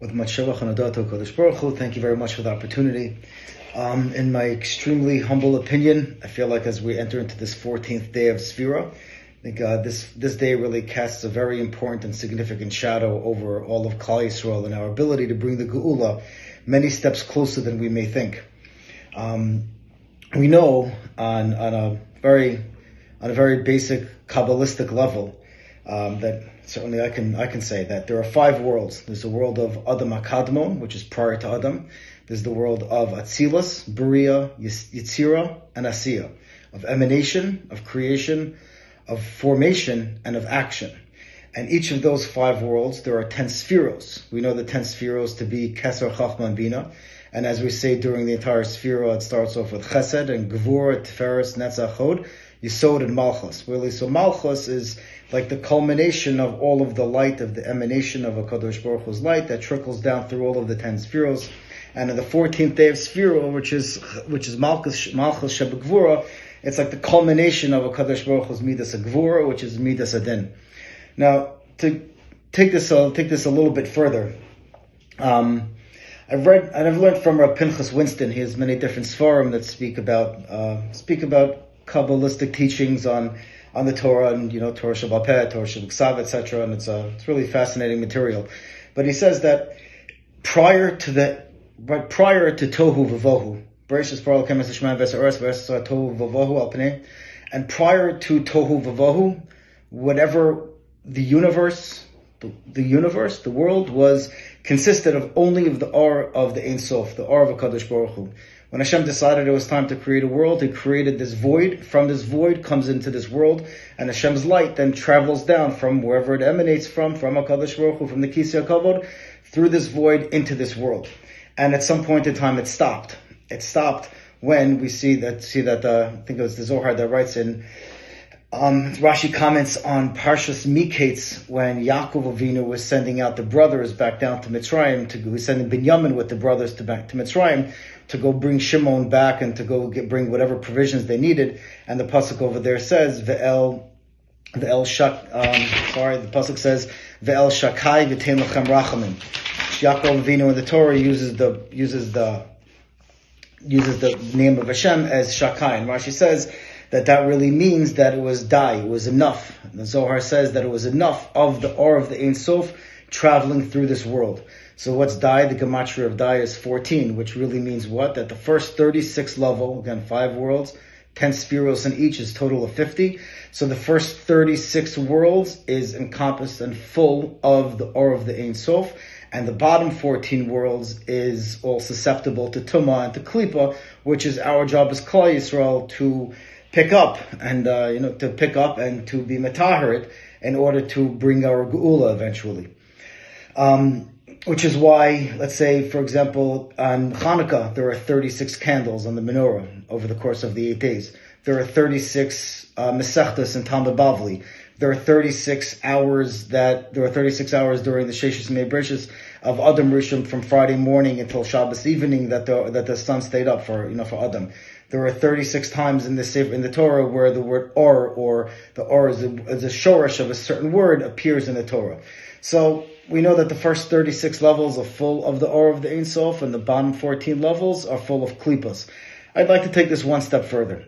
with much Shavach and Kodesh Baruch Hu. Thank you very much for the opportunity. Um, in my extremely humble opinion, I feel like as we enter into this 14th day of Sphira, I think uh, this this day really casts a very important and significant shadow over all of Klal Yisrael and our ability to bring the Geula many steps closer than we may think. Um, we know on on a very on a very basic kabbalistic level um, that certainly I can I can say that there are five worlds. There's the world of Adam Akadmon, which is prior to Adam. There's the world of Atzilus, Beria, Yitzira, and Asiya, of emanation, of creation, of formation, and of action. And each of those five worlds, there are ten spheros. We know the ten spheros to be Keser, Chachma, and Bina. And as we say during the entire sphera, it starts off with Chesed and Gvur, Tiferes, Netzach, Hod, Yisod, and Malchus. Really, so Malchus is like the culmination of all of the light, of the emanation of a Kadosh Baruch Hu's light that trickles down through all of the ten spheros. And on the 14th day of Sphira, which is, which is Malchus, Malchus Shebegvura, it's like the culmination of a Kadosh Baruch Hu's Midas Gvura, which is Midas Adin. Now, to take this, uh, take this a little bit further, um, I've read and I've learned from Rav Pinchas Winston. He has many different svarim that speak about uh, speak about kabbalistic teachings on on the Torah and you know Torah Shebaal Peh, Torah Shabbat etc. And it's a it's really fascinating material. But he says that prior to the but prior to Tohu Vavohu, Bereshis Baruch Kemes Shema Vesaras Vesaras Tohu Vavohu Alpnei, and prior to Tohu Vavohu, whatever the universe, the, the universe, the world was consisted of only of the R of the Ein Sof, the R of Hakadosh Baruch Hu. When Hashem decided it was time to create a world, He created this void. From this void comes into this world, and Hashem's light then travels down from wherever it emanates from, from Hakadosh Baruch Hu, from the Kisei HaKavod, through this void into this world. And at some point in time, it stopped. It stopped when we see that see that uh, I think it was the Zohar that writes in um, Rashi comments on Parshas Miketz when Yaakov Avinu was sending out the brothers back down to Mitzrayim to go, sending Binyamin with the brothers to back to Mitzrayim to go bring Shimon back and to go get, bring whatever provisions they needed. And the pasuk over there says Ve'el Ve'el Shak. Um, sorry, the pasuk says Ve'el Shakai V'Tein Rachamim. Yaakov Avinu in the Torah uses the uses the uses the name of Hashem as Shakai, and Rashi says that that really means that it was dai, it was enough. The Zohar says that it was enough of the or of the Ein Sof traveling through this world. So what's dai? The gematria of dai is 14, which really means what? That the first 36 level, again, five worlds, 10 spheros in each is total of 50. So the first 36 worlds is encompassed and full of the or of the Ein Sof. And the bottom 14 worlds is all susceptible to Tuma and to Klipa, which is our job as Klal Yisrael to pick up and uh, you know to pick up and to be metaharit in order to bring our geula eventually. Um, which is why, let's say, for example, on Hanukkah, there are 36 candles on the menorah over the course of the eight days. There are 36 uh, Mesechtas and Talmud Bavli. There are 36 hours that, there are 36 hours during the Sheshis Mebrishis of Adam Rishon from Friday morning until Shabbos evening that the, that the sun stayed up for, you know, for Adam. There are 36 times in the in the Torah where the word or or the or is a, is a shorish of a certain word appears in the Torah. So we know that the first 36 levels are full of the or of the Ein Sof and the bottom 14 levels are full of klipas. I'd like to take this one step further.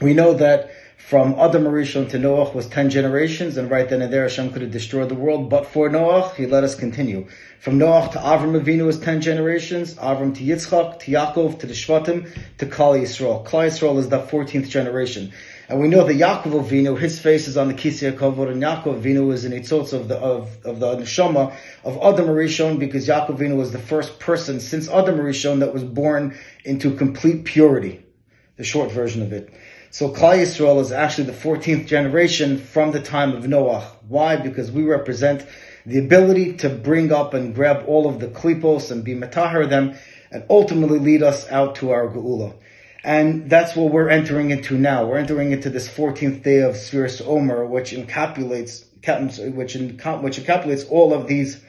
We know that from Adam Arishon to Noach was 10 generations, and right then and there Hashem could have destroyed the world, but for Noach, he let us continue. From Noach to Avram Avinu was 10 generations, Avram to Yitzchak, to Yaakov, to the Shvatim, to Klal Yisrael. Klal Yisrael is the 14th generation. And we know that Yaakov Avinu, his face is on the Kisei HaKavod, and Yaakov Avinu is an Eitzotz of the, of, of the Neshama of Adam Arishon, because Yaakov Avinu was the first person since Adam Arishon that was born into complete purity. The short version of it. So Klal Yisrael is actually the 14th generation from the time of Noah. Why? Because we represent the ability to bring up and grab all of the klipos and be matahar them and ultimately lead us out to our geula. And that's what we're entering into now. We're entering into this 14th day of Sfiras Omer, which encapsulates, which, which encapsulates all of these,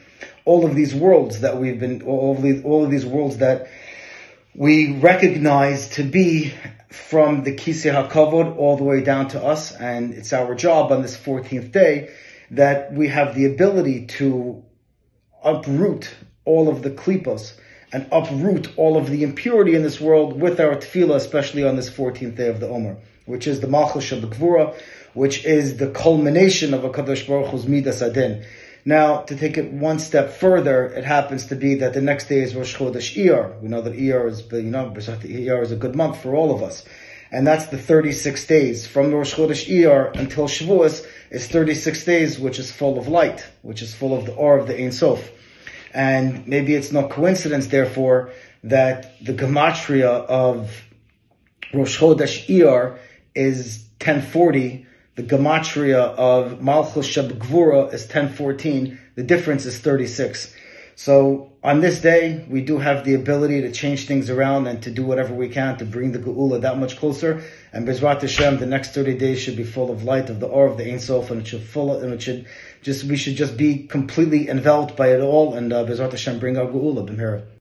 all of these worlds that we've been, all of these, all of these worlds that we recognize to be from the Kisei HaKavod all the way down to us, and it's our job on this 14th day that we have the ability to uproot all of the klipos and uproot all of the impurity in this world with our tefillah, especially on this 14th day of the Omer, which is the Malchus Gvura, which is the culmination of a Kadosh Baruch Hu's Midas Adin. Now, to take it one step further, it happens to be that the next day is Rosh Chodesh Iyar. We know that Iyar is, you know, Iyar is a good month for all of us. And that's the 36 days. From Rosh Chodesh Iyar until Shavuos is 36 days, which is full of light, which is full of the awe of the Ein Sof. And maybe it's no coincidence, therefore, that the gematria of Rosh Chodesh Iyar is 1040. The gematria of Malchus Shebegvura is 1014. The difference is 36. So on this day, we do have the ability to change things around and to do whatever we can to bring the Geula that much closer. And Bezrat Hashem, the next 30 days should be full of light of the awe of the Ein Sof, and it should full, of, and it should just, we should just be completely enveloped by it all, and uh, Bezrat Hashem bring our Geula, B'mira.